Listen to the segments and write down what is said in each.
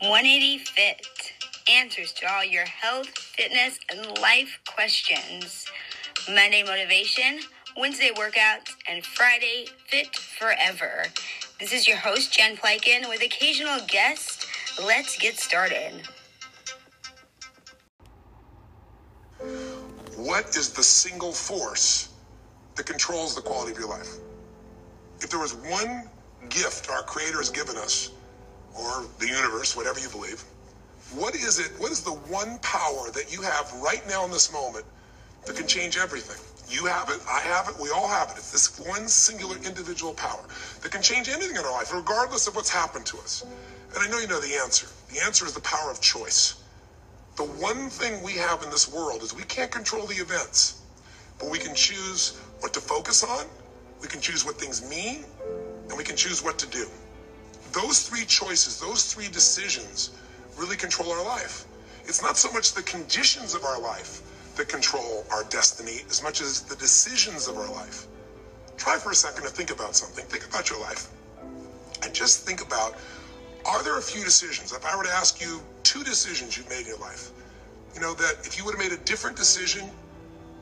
180 Fit. Answers to all your health, fitness, and life questions. Monday motivation, Wednesday workouts, and Friday fit forever. This is your host, Jen Plykin, with occasional guests. Let's get started. What is the single force that controls the quality of your life? If there was one gift our Creator has given us, or the universe, whatever you believe, what is it? What is the one power that you have right now in this moment that can change everything? You have it, I have it, we all have it. It's this one singular individual power that can change anything in our life, regardless of what's happened to us. And I know you know the answer. The answer is the power of choice. The one thing we have in this world is we can't control the events, but we can choose what to focus on, we can choose what things mean, and we can choose what to do. Those three choices, those three decisions really control our life. It's not so much the conditions of our life that control our destiny as much as the decisions of our life. Try for a second to think about something. Think about your life. And just think about are there a few decisions? If I were to ask you two decisions you've made in your life, you know, that if you would have made a different decision,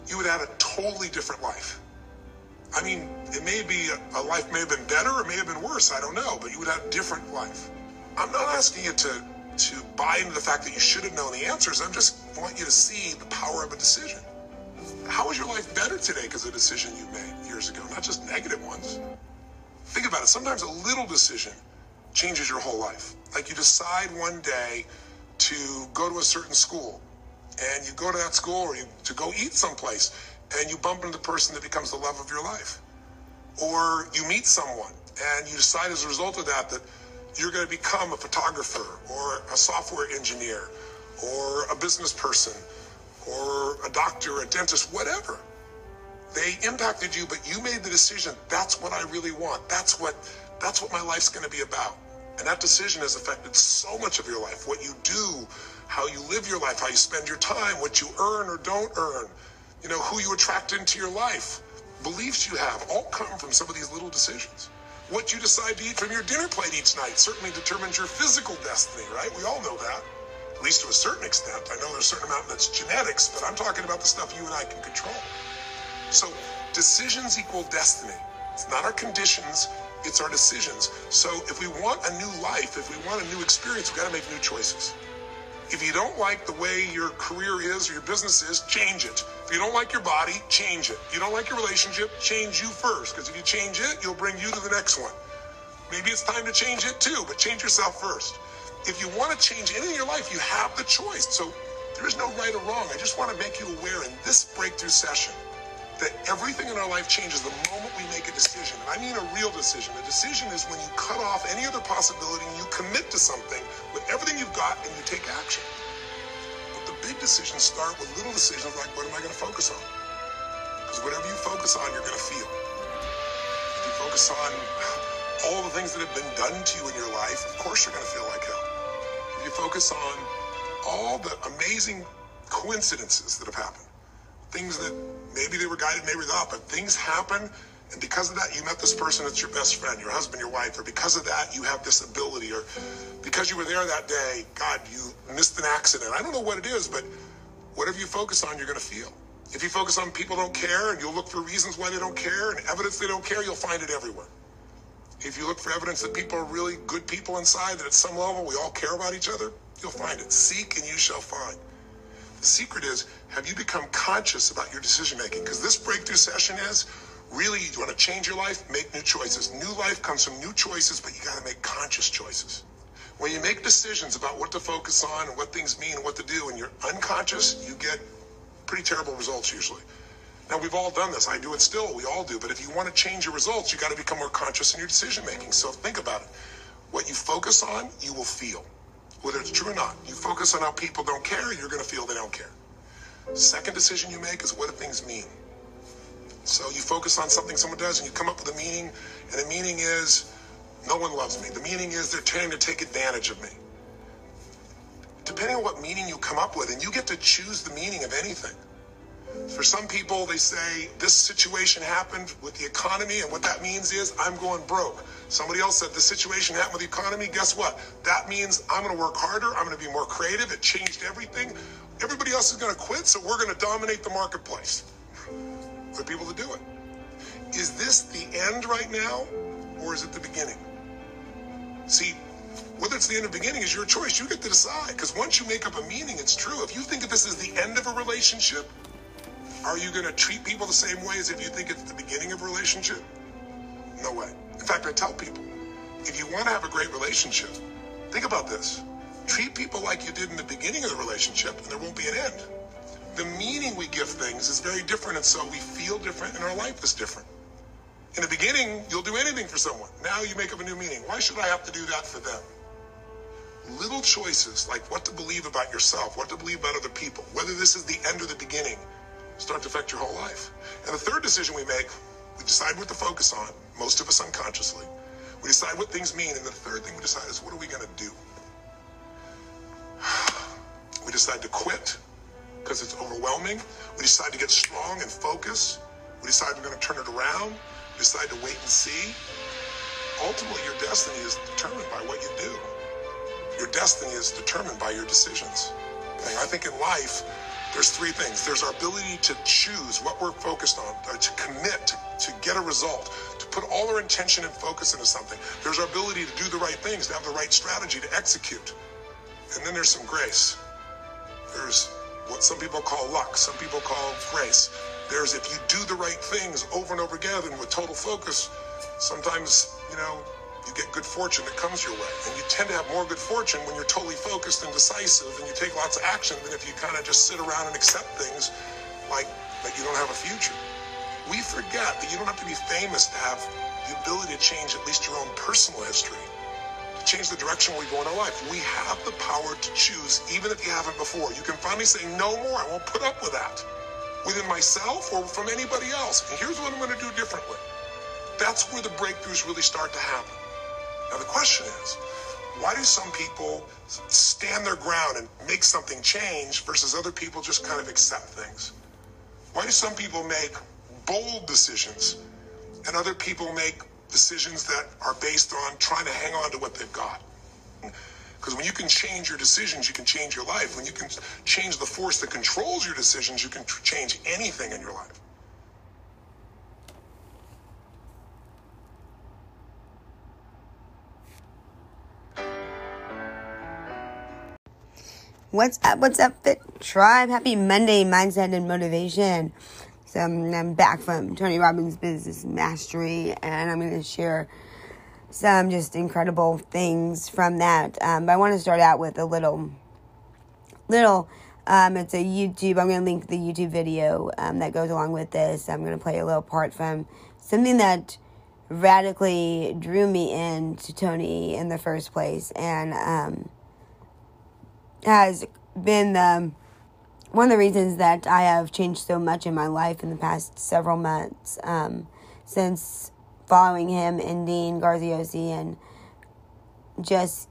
you would have had a totally different life. I mean, it may be a, life may have been better it may have been worse. I don't know, but you would have a different life. I'm not asking you to to buy into the fact that you should have known the answers. I am just want you to see the power of a decision. How is your life better today because of a decision you made years ago, not just negative ones? Think about it. Sometimes a little decision changes your whole life. Like you decide one day to go to a certain school, and you go to that school or you to go eat someplace, and you bump into the person that becomes the love of your life. Or you meet someone and you decide as a result of that that you're going to become a photographer or a software engineer or a business person or a doctor, a dentist, whatever. They impacted you, but you made the decision. That's what I really want. That's what that's what my life's going to be about. And that decision has affected so much of your life. What you do, how you live your life, how you spend your time, what you earn or don't earn, you know, who you attract into your life, beliefs you have, all come from some of these little decisions. What you decide to eat from your dinner plate each night certainly determines your physical destiny, right? We all know that, at least to a certain extent. I know there's a certain amount that's genetics, but I'm talking about the stuff you and I can control. So decisions equal destiny. It's not our conditions, it's our decisions. So if we want a new life, if we want a new experience, we've got to make new choices. If you don't like the way your career is or your business is, change it. If you don't like your body, change it. If you don't like your relationship, change you first. Because if you change it, you'll bring you to the next one. Maybe it's time to change it too, but change yourself first. If you want to change anything in your life, you have the choice. So there is no right or wrong. I just want to make you aware in this breakthrough session that everything in our life changes the moment we make a decision. And I mean a real decision. A decision is when you cut off any other possibility and you commit to something with everything you've got and you take action. But the big decisions start with little decisions like what am I going to focus on? Because whatever you focus on, you're going to feel. If you focus on all the things that have been done to you in your life, of course you're going to feel like hell. If you focus on all the amazing coincidences that have happened, things that maybe they were guided, maybe not, but things happen. And because of that, you met this person that's your best friend, your husband, your wife, or because of that, you have this ability, or because you were there that day, God, you missed an accident. I don't know what it is, but whatever you focus on, you're going to feel. If you focus on people don't care and you'll look for reasons why they don't care and evidence they don't care, you'll find it everywhere. If you look for evidence that people are really good people inside, that at some level we all care about each other, you'll find it. Seek and you shall find. The secret is have you become conscious about your decision making? Because this breakthrough session is really you want to change your life, make new choices. New life comes from new choices, but you got to make conscious choices. When you make decisions about what to focus on and what things mean and what to do, and you're unconscious, you get pretty terrible results usually. Now, we've all done this. I do it still. We all do. But if you want to change your results, you got to become more conscious in your decision making. So think about it. What you focus on, you will feel whether it's true or not. You focus on how people don't care, you're going to feel they don't care. Second decision you make is what do things mean? So you focus on something someone does and you come up with a meaning, and the meaning is no one loves me. The meaning is they're trying to take advantage of me. Depending on what meaning you come up with, and you get to choose the meaning of anything. For some people, they say this situation happened with the economy, and what that means is I'm going broke. Somebody else said the situation happened with the economy. Guess what? That means I'm going to work harder. I'm going to be more creative. It changed everything. Everybody else is going to quit, so we're going to dominate the marketplace. For people to do it. Is this the end right now, or is it the beginning? See, whether it's the end or beginning is your choice. You get to decide. Because once you make up a meaning, it's true. If you think that this is the end of a relationship, are you going to treat people the same way as if you think it's the beginning of a relationship? No way. In fact, I tell people if you want to have a great relationship, think about this. Treat people like you did in the beginning of the relationship, and there won't be an end. The meaning we give things is very different, and so we feel different, and our life is different. In the beginning, you'll do anything for someone. Now you make up a new meaning. Why should I have to do that for them? Little choices like what to believe about yourself, what to believe about other people, whether this is the end or the beginning, start to affect your whole life. And the third decision we make, we decide what to focus on, most of us unconsciously. We decide what things mean, and the third thing we decide is what are we going to do? We decide to quit because it's overwhelming. We decide to get strong and focus. We decide we're going to turn it around. We decide to wait and see. Ultimately, your destiny is determined by what you do. Your destiny is determined by your decisions. I think in life, there's three things. There's our ability to choose what we're focused on, uh, to commit, to, to get a result, to put all our intention and focus into something. There's our ability to do the right things, to have the right strategy to execute. And then there's some grace. There's what some people call luck, some people call grace. There's if you do the right things over and over again and with total focus, sometimes, you know, you get good fortune that comes your way. And you tend to have more good fortune when you're totally focused and decisive and you take lots of action than if you kind of just sit around and accept things like that you don't have a future. We forget that you don't have to be famous to have the ability to change at least your own personal history, to change the direction we go in our life. We have the power to choose, even if you haven't before. You can finally say, no more, I won't put up with that. Within myself or from anybody else. And here's what I'm going to do differently. That's where the breakthroughs really start to happen. Now, the question is, why do some people stand their ground and make something change versus other people just kind of accept things? Why do some people make bold decisions and other people make decisions that are based on trying to hang on to what they've got? Because when you can change your decisions, you can change your life. When you can change the force that controls your decisions, you can change anything in your life. What's up? What's up, Fit Tribe? Happy Monday, Mindset and Motivation. So um, I'm back from Tony Robbins Business Mastery, and I'm going to share some just incredible things from that. Um, but I want to start out with a little, little. Um, it's a YouTube. I'm going to link the YouTube video um, that goes along with this. I'm going to play a little part from something that radically drew me into Tony in the first place, and um, has been um, one of the reasons that I have changed so much in my life in the past several months um, since following him and Dean Graziosi and just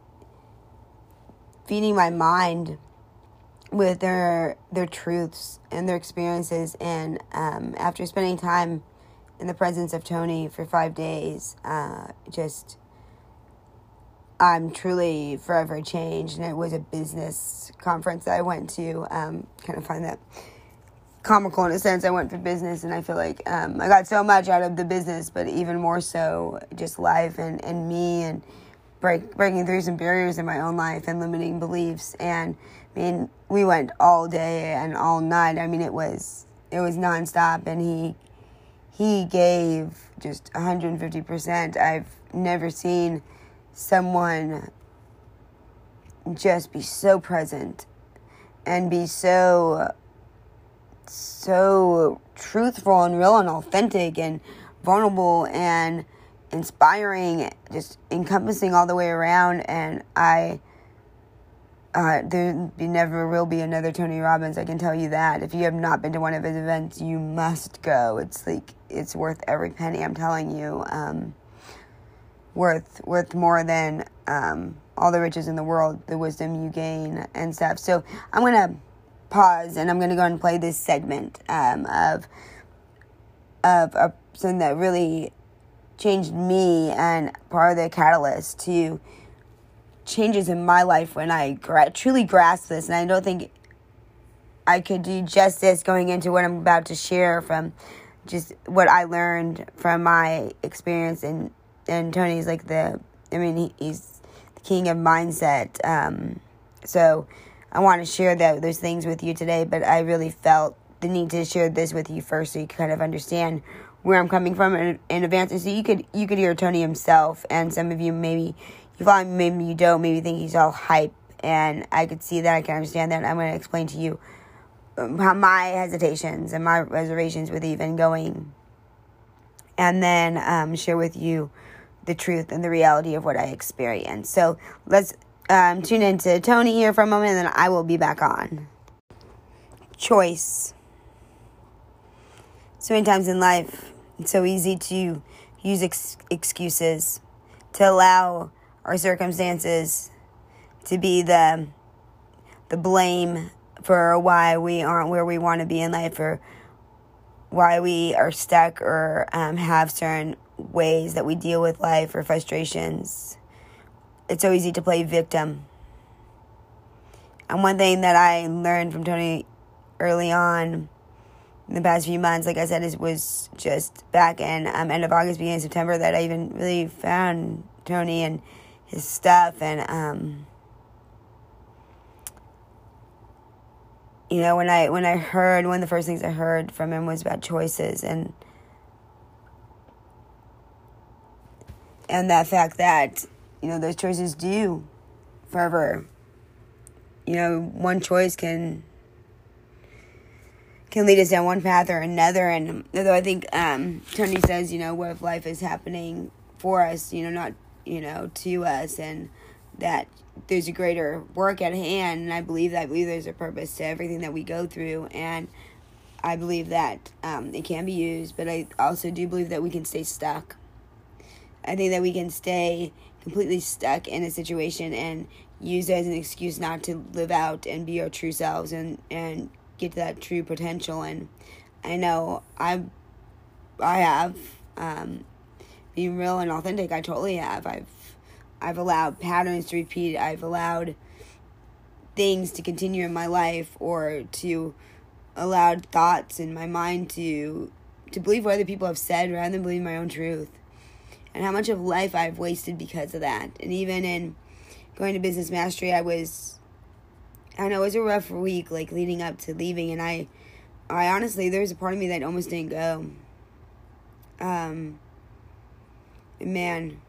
feeding my mind with their their truths and their experiences. And um, after spending time in the presence of Tony for five days, uh, just I'm truly forever changed. And it was a business conference that I went to. Um, kind of find that comical in a sense. I went for business, and I feel like um, I got so much out of the business, but even more so, just life and, and me and break, breaking through some barriers in my own life and limiting beliefs. And I mean, we went all day and all night. I mean, it was it was nonstop, and he he gave just 150%. I've never seen someone just be so present and be so so truthful and real and authentic and vulnerable and inspiring just encompassing all the way around and i uh, there never will be another Tony Robbins. I can tell you that. If you have not been to one of his events, you must go. It's like it's worth every penny. I'm telling you. Um, worth worth more than um, all the riches in the world, the wisdom you gain and stuff. So I'm gonna pause and I'm to go and play this segment um, of of something that really changed me and part of the catalyst to changes in my life when I gra- truly grasped this. And I don't think I could do justice going into what I'm about to share from just what I learned from my experience. And, and Tony's like the, I mean, he, he's the king of mindset. Um, so I want to share that, those things with you today, but I really felt the need to share this with you first so you can kind of understand where I'm coming from in, in advance. And so you could you could hear Tony himself, and some of you maybe you follow him, maybe you don't, maybe think he's all hype, and I could see that, I can understand that. I'm going to explain to you um, my hesitations and my reservations with even going, and then um, share with you the truth and the reality of what I experienced. So let's um, tune into Tony here for a moment, and then I will be back on. Choice. So many times in life, it's so easy to use ex- excuses to allow our circumstances to be the the blame for why we aren't where we want to be in life or why we are stuck or um, have certain ways that we deal with life or frustrations. It's so easy to play victim. And one thing that I learned from Tony early on in the past few months, like I said, is was just back in um, end of August, beginning of September that I even really found Tony and his stuff and um, you know when I when I heard one of the first things I heard from him was about choices and and that fact that you know those choices do forever you know one choice can can lead us down one path or another. And although I think um, Tony says, you know, what if life is happening for us, you know, not, you know, to us, and that there's a greater work at hand. And I believe that. I believe there's a purpose to everything that we go through. And I believe that um, it can be used, but I also do believe that we can stay stuck. I think that we can stay completely stuck in a situation and use it as an excuse not to live out and be our true selves and, and get to that true potential. And I know I, I have, um, being real and authentic. I totally have. I've, I've allowed patterns to repeat. I've allowed things to continue in my life, or to allowed thoughts in my mind to, to believe what other people have said rather than believe my own truth. And how much of life I've wasted because of that. And even in going to business mastery, I was I know, it was a rough week, like leading up to leaving, and I, I honestly, there was a part of me that almost didn't go. Um, man,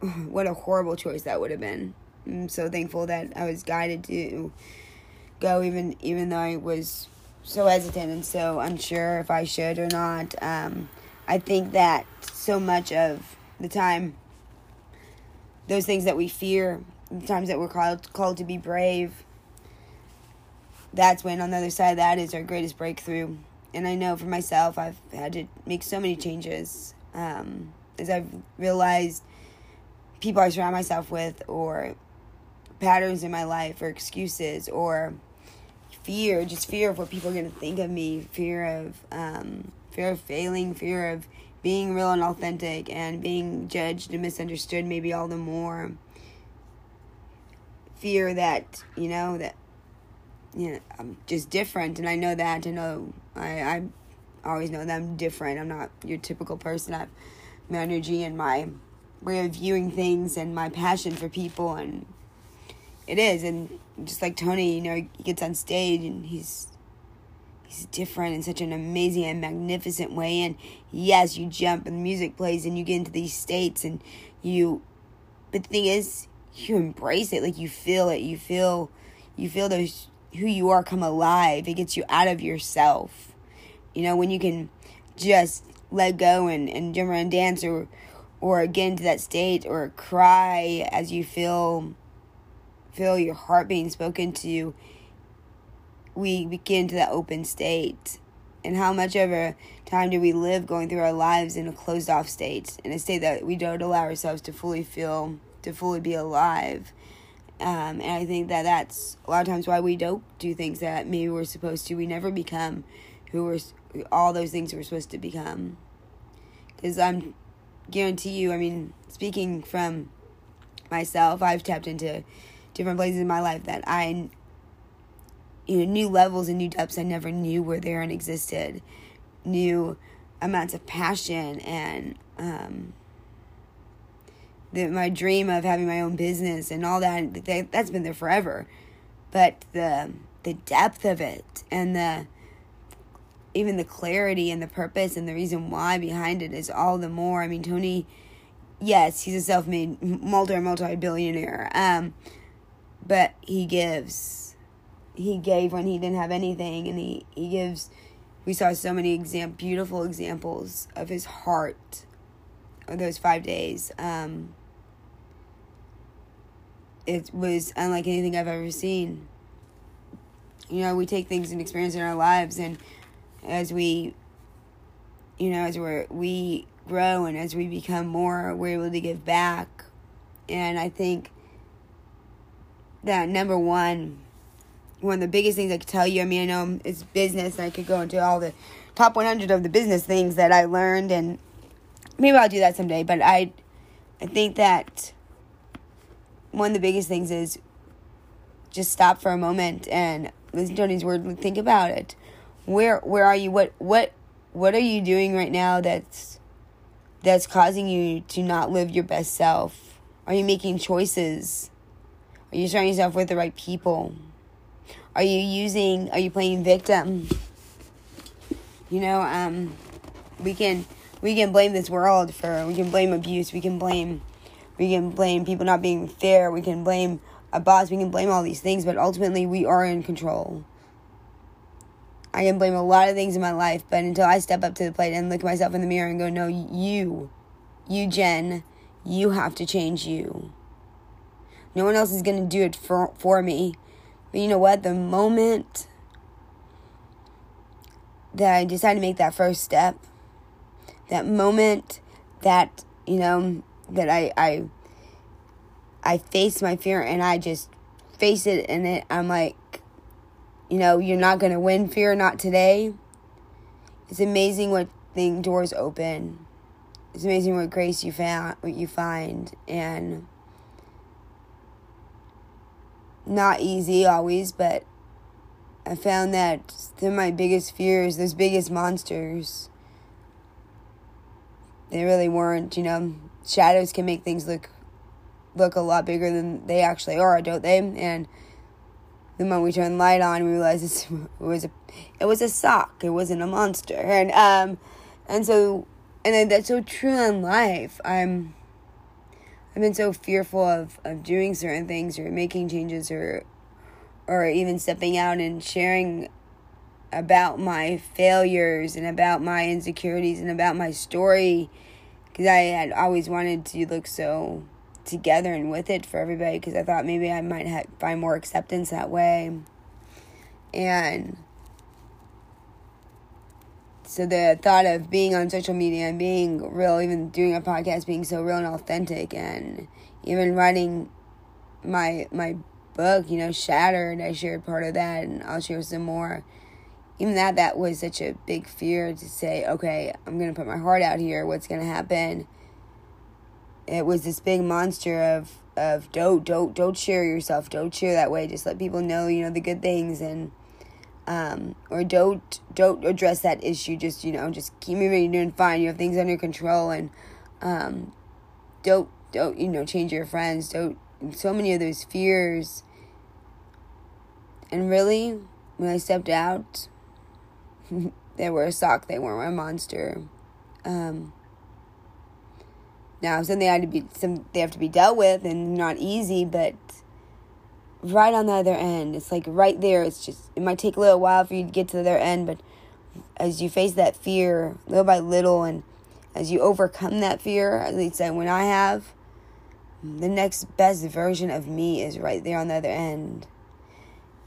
what a horrible choice that would have been. I'm so thankful that I was guided to go, even even though I was so hesitant and so unsure if I should or not. Um, I think that so much of the time, those things that we fear, the times that we're called called to be brave, that's when on the other side that is our greatest breakthrough. And I know for myself, I've had to make so many changes um, as I've realized people I surround myself with, or patterns in my life, or excuses, or fear, just fear of what people are going to think of me, fear of um, fear of failing, fear of being real and authentic, and being judged and misunderstood, maybe all the more. Fear that you know that you know, I'm just different, and I know that. I know I I always know that I'm different. I'm not your typical person. I have my energy and my way of viewing things and my passion for people, and it is. And just like Tony, you know, he gets on stage and he's he's different in such an amazing and magnificent way. And yes, you jump and the music plays and you get into these states and you. But the thing is, you embrace it. Like you feel it. You feel you feel those who you are come alive. It gets you out of yourself. You know, when you can just let go and, and jump around and dance or or get into that state or cry as you feel feel your heart being spoken to we begin to that open state and how much of a time do we live going through our lives in a closed off state in a state that we don't allow ourselves to fully feel to fully be alive Um, and I think that that's a lot of times why we don't do things that maybe we're supposed to. We never become who we're all those things we're supposed to become. Because I'm guarantee you, I mean, speaking from myself, I've tapped into different places in my life that I, you know, new levels and new depths I never knew were there and existed. New amounts of passion and um, the, my dream of having my own business and all that, that that's been there forever. But the the depth of it and the even the clarity and the purpose and the reason why behind it is all the more. I mean, Tony, yes, he's a self-made multi multi billionaire, um, but he gives. He gave when he didn't have anything, and he he gives. We saw so many exam beautiful examples of his heart. Of those five days, um, it was unlike anything I've ever seen. You know, we take things and experience in our lives, and as we you know as we're, we grow and as we become more we're able to give back and i think that number one one of the biggest things i could tell you i mean i know it's business and i could go into all the top 100 of the business things that i learned and maybe i'll do that someday but i i think that one of the biggest things is just stop for a moment and listen to Tony's word think about it. Where where are you? What what what are you doing right now that's that's causing you to not live your best self? Are you making choices? Are you surrounding yourself with the right people are you using are you playing victim you know um we can we can blame this world for we can blame abuse we can blame we can blame people not being fair we can blame a boss we can blame all these things but ultimately we are in control I can blame a lot of things in my life, but until I step up to the plate and look at myself in the mirror and go, no, you, you, Jen, you have to change you. No one else is going to do it for, for me. You know what? The moment that I decided to make that first step, that moment that, you know, that I, I, I face my fear and I just face it and it, I'm like, you know, you're not to win fear not today. It's amazing what thing doors open. It's amazing what grace you found, what you find, and not easy always, but I found that of my biggest fears, those biggest monsters, they really weren't. You know, shadows can make things look look a lot bigger than they actually are, don't they? And the moment we the light on, we realized it was a it was a sock. It wasn't a monster, and um, and so and that's so true in life. I'm I've been so fearful of of doing certain things or making changes or or even stepping out and sharing about my failures and about my insecurities and about my story because I had always wanted to look so together and with it for everybody because I thought maybe I might ha- find more acceptance that way. And so the thought of being on social media and being real, even doing a podcast, being so real and authentic, and even writing my my book, you know, Shattered, I shared part of that, and I'll share some more. Even that, that was such a big fear to say, okay, I'm gonna put my heart out here. What's gonna happen? it was this big monster of of don't don't don't share yourself don't share that way just let people know you know the good things and um or don't don't address that issue just you know just keep moving you're doing fine you have things under control and um don't don't you know change your friends don't so many of those fears. And really when i stepped out they were a sock they weren't a monster. Um now, something had to be some they have to be dealt with and not easy, but right on the other end, it's like right there. It's just it might take a little while for you to get to the other end, but as you face that fear little by little, and as you overcome that fear, at least when I have, the next best version of me is right there on the other end.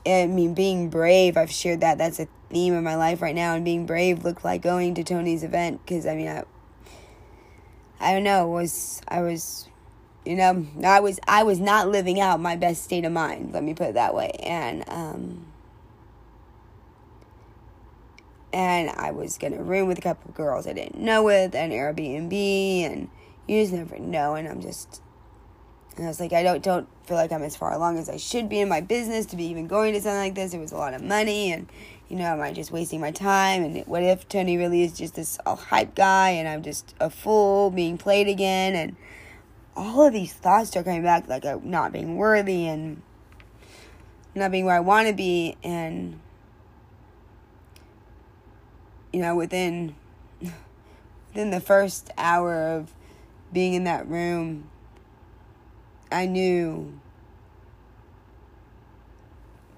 I mean, being brave, I've shared that. That's a theme of my life right now. And being brave looked like going to Tony's event because, I mean, I, I don't know, was I was you know, I was I was not living out my best state of mind. Let me put it that way, and um, and I was gonna room with a couple girls I didn't know with, an Airbnb, and you just never know. And I'm just, and I was like, I don't don't feel like I'm as far along as I should be in my business to be even going to something like this. It was a lot of money, and you know, am I just wasting my time? And what if Tony really is just this all hype guy, and I'm just a fool being played again? And all of these thoughts start coming back, like I'm not being worthy and not being where I want to be, and you know, within within the first hour of being in that room, I knew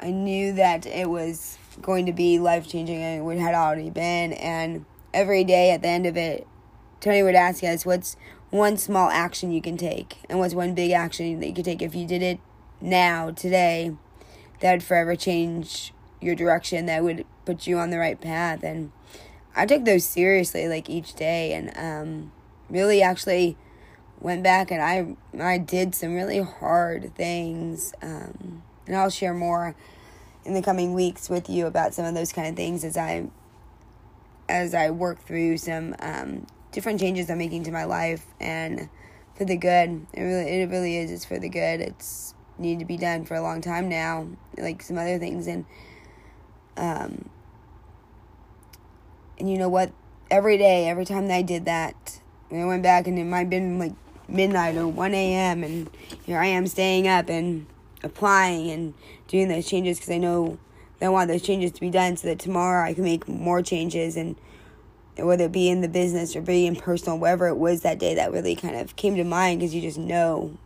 I knew that it was going to be life changing and it had already been. And every day at the end of it Tony would ask us what's one small action you can take and what's one big action that you could take if you did it now today that would forever change your direction that would put you on the right path. And I took those seriously like each day and um, really actually went back and I I did some really hard things um, and I'll share more in the coming weeks with you about some of those kind of things as I as I work through some um, different changes I'm making to my life and for the good. It really it really is it's for the good. It's needed to be done for a long time now, like some other things and um and you know what? Every day, every time that I did that, I went back and it might have been like midnight or 1 a.m. and here I am staying up and applying and doing those changes because I know I want those changes to be done so that tomorrow I can make more changes and whether it be in the business or be in personal, whatever it was that day that really kind of came to mind because you just know,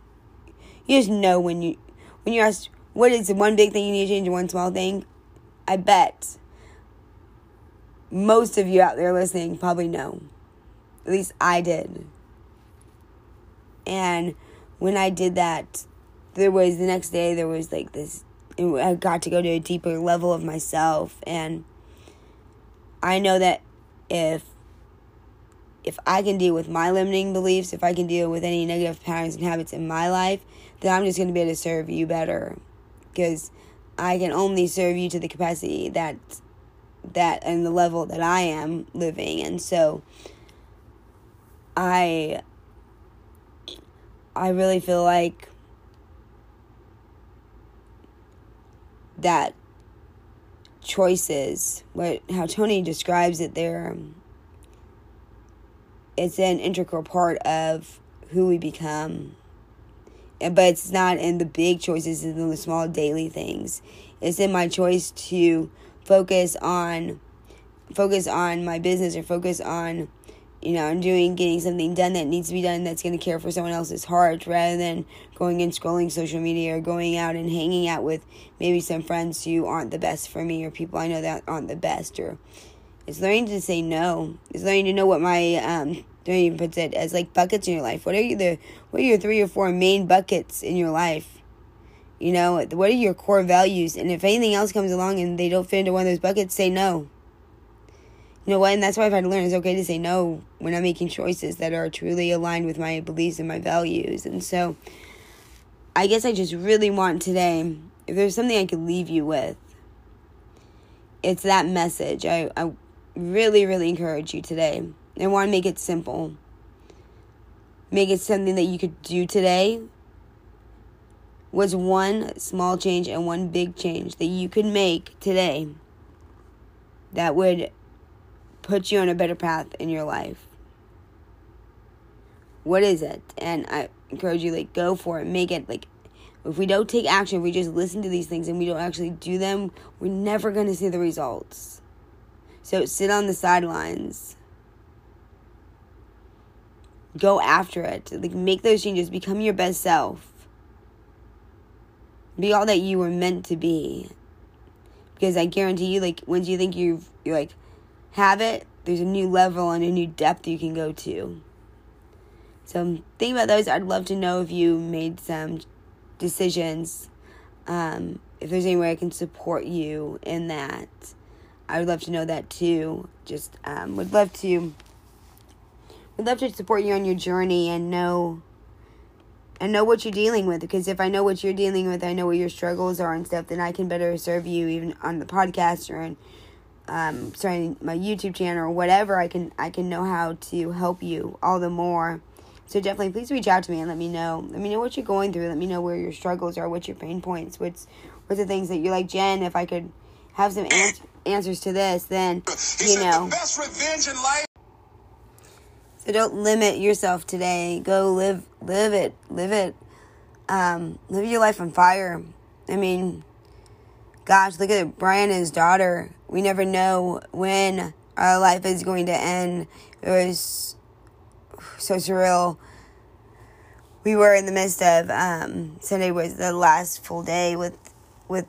you just know when you when you ask what is one big thing you need to change, one small thing. I bet most of you out there listening probably know. At least I did. And when I did that, there was the next day, there was like this, I got to go to a deeper level of myself. And I know that if if I can deal with my limiting beliefs, if I can deal with any negative patterns and habits in my life, then I'm just going to be able to serve you better. Because I can only serve you to the capacity that that and the level that I am living. And so I I really feel like that choices, what how Tony describes it there, um, it's an integral part of who we become. But it's not in the big choices, it's in the small daily things. It's in my choice to focus on focus on my business or focus on you know I'm doing getting something done that needs to be done that's going to care for someone else's heart rather than going and scrolling social media or going out and hanging out with maybe some friends who aren't the best for me or people I know that aren't the best or it's learning to say no it's learning to know what my um don't even puts it as like buckets in your life what are you the what are your three or four main buckets in your life you know, what are your core values? And if anything else comes along and they don't fit into one of those buckets, say no. You know what? And that's why I've had to learn it's okay to say no when I'm making choices that are truly aligned with my beliefs and my values. And so I guess I just really want today, if there's something I could leave you with, it's that message. I, I really, really encourage you today. I want to make it simple. Make it something that you could do today was one small change and one big change that you could make today that would put you on a better path in your life? What is it? And I encourage you like go for it. Make it like if we don't take action, if we just listen to these things and we don't actually do them, we're never going to see the results. So sit on the sidelines. Go after it. Like make those changes, become your best self be all that you were meant to be. Because I guarantee you, like, once you think you've, you're like, have it, there's a new level and a new depth you can go to. So, think about those. I'd love to know if you made some decisions. Um, if there's any way I can support you in that, I would love to know that too. Just um, would love to would love to support you on your journey and know and know what you're dealing with. Because if I know what you're dealing with, I know what your struggles are and stuff, then I can better serve you even on the podcast or in um, starting my YouTube channel or whatever. I can I can know how to help you all the more. So definitely, please reach out to me and let me know. Let me know what you're going through. Let me know where your struggles are. What's your pain points? What's what's the things that you're like, Jen? If I could have some ans- answers to this, then you know. The best revenge in life. So don't limit yourself today. Go live, live it, live it. Um, live your life on fire. I mean, gosh, look at Bryant and his daughter. We never know when our life is going to end. It was so surreal. We were in the midst of um, Sunday was the last full day with with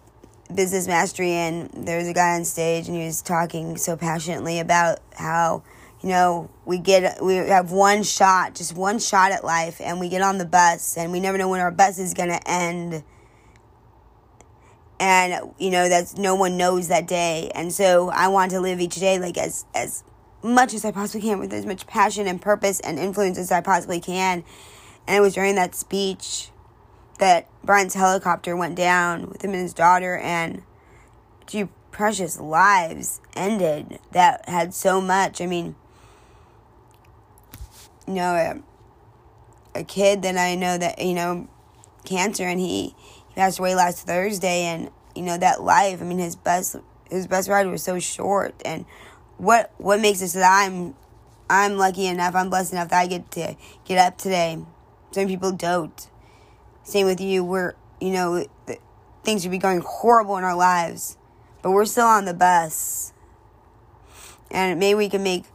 business mastery, and there was a guy on stage, and he was talking so passionately about how you know we get we have one shot, just one shot at life, and we get on the bus, and we never know when our bus is gonna end and you know that's no one knows that day. And so i want to live each day like as as much as i possibly can with as much passion and purpose and influence as i possibly can. And it was during that speech that Bryant's helicopter went down with him and his daughter and two precious lives ended that had so much. I mean you know a, a kid that i know that you know cancer and he passed away last Thursday, and you know that life. I mean, his best his best ride was so short, and what what makes it so that I'm I'm lucky enough, I'm blessed enough that I get to get up today. Some people don't. Same with you. We're you know things would be going horrible in our lives, but we're still on the bus, and maybe we can make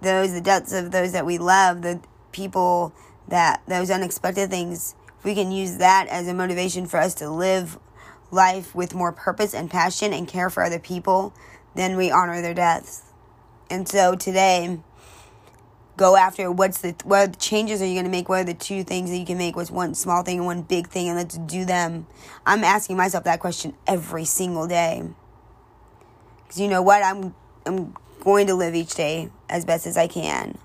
those the deaths of those that we love, the people that those unexpected things we can use that as a motivation for us to live life with more purpose and passion and care for other people, then we honor their deaths. And so today, go after what's the what changes are you going to make? What are the two things that you can make? What's one small thing and one big thing, and let's do them. I'm asking myself that question every single day. Because you know what, I'm I'm going to live each day as best as I can.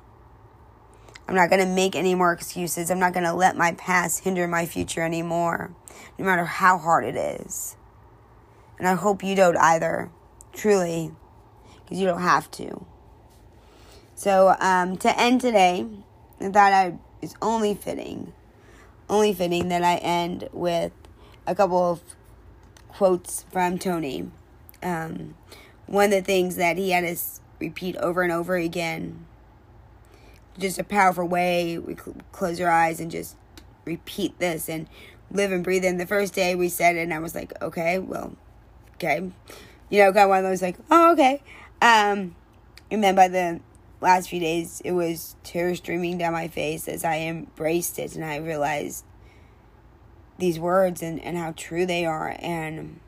I'm not going to make any more excuses. I'm not going to let my past hinder my future anymore, no matter how hard it is. And I hope you don't either, truly, because you don't have to. So, um, to end today, I thought I it's only fitting, only fitting that I end with a couple of quotes from Tony. Um, one of the things that he had us repeat over and over again just a powerful way. We cl- close your eyes and just repeat this and live and breathe. And the first day we said it, and I was like, okay, well, okay, you know, kind of one of those like, oh, okay. Um, and then by the last few days, it was tears streaming down my face as I embraced it and I realized these words and, and how true they are and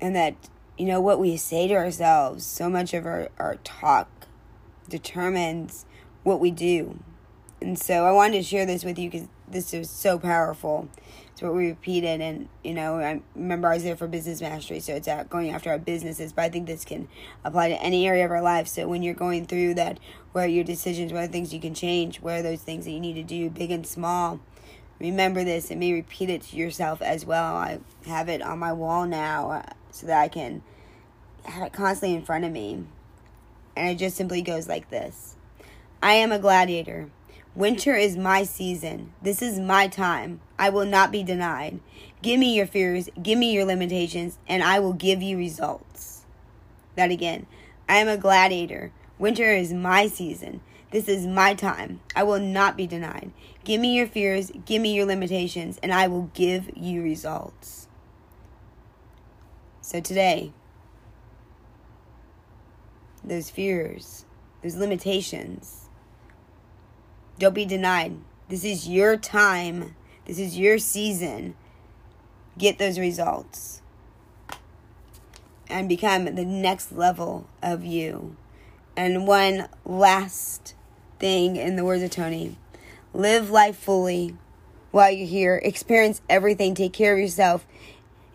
and that you know what we say to ourselves so much of our, our talk determines what we do. And so I wanted to share this with you because this is so powerful. It's what we repeated, and you know, I remember I was there for business mastery, so it's going after our businesses. But I think this can apply to any area of our life. So when you're going through that, what are your decisions? What are things you can change? What are those things that you need to do, big and small? Remember this and may repeat it to yourself as well. I have it on my wall now uh, so that I can have it constantly in front of me and it just simply goes like this I am a gladiator. Winter is my season. This is my time. I will not be denied. Give me your fears, give me your limitations, and I will give you results. That again. I am a gladiator. Winter is my season. This is my time. I will not be denied. Give me your fears, give me your limitations, and I will give you results. So today, those fears, those limitations. Don't be denied. This is your time. This is your season. Get those results and become the next level of you. And one last thing in the words of Tony live life fully while you're here. Experience everything. Take care of yourself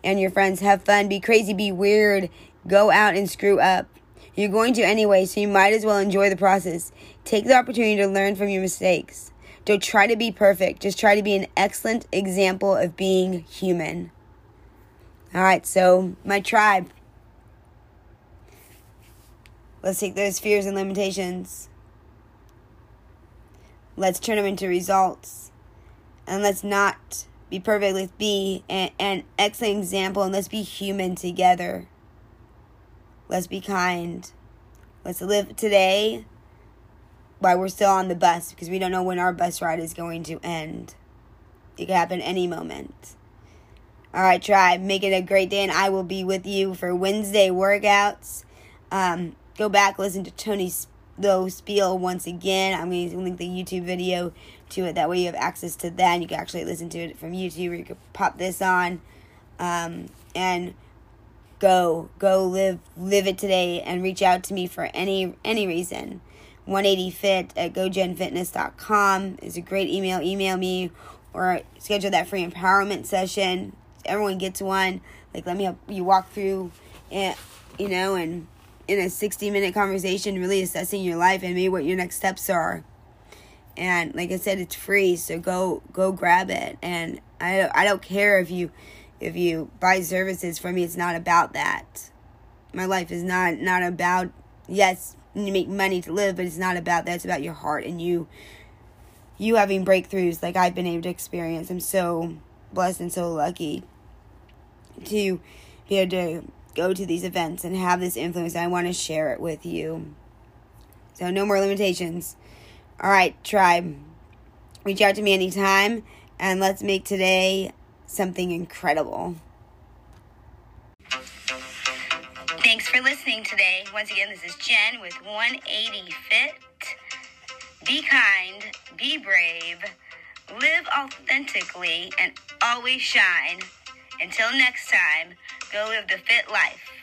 and your friends. Have fun. Be crazy. Be weird. Go out and screw up. You're going to anyway, so you might as well enjoy the process. Take the opportunity to learn from your mistakes. Don't try to be perfect. Just try to be an excellent example of being human. All right, so my tribe. Let's take those fears and limitations. Let's turn them into results. And let's not be perfect. Let's be an, excellent example and let's be human together. Let's be kind. Let's live today while we're still on the bus because we don't know when our bus ride is going to end. It could happen any moment. All right, tribe, make it a great day, and I will be with you for Wednesday workouts. Um, go back, listen to Tony's little spiel once again. I'm going to link the YouTube video to it. That way you have access to that, and you can actually listen to it from YouTube, or you can pop this on. Um, and go go live live it today and reach out to me for any any reason. 180fit at gogenfitness.com is a great email. Email me or schedule that free empowerment session. Everyone gets one. Like let me help you walk through it you know and in a 60 minute conversation really assessing your life and maybe what your next steps are. And like i said it's free so go go grab it. And i i don't care if you if you buy services from me, it's not about that. My life is not not about yes, you make money to live, but it's not about that. It's about your heart and you you having breakthroughs like I've been able to experience. I'm so blessed and so lucky to be able to go to these events and have this influence. I want to share it with you. So no more limitations. All right, tribe. Reach out to me anytime and let's make today something incredible. Thanks for listening today. Once again, this is Jen with 180 Fit. Be kind, be brave, live authentically, and always shine. Until next time, go live the fit life.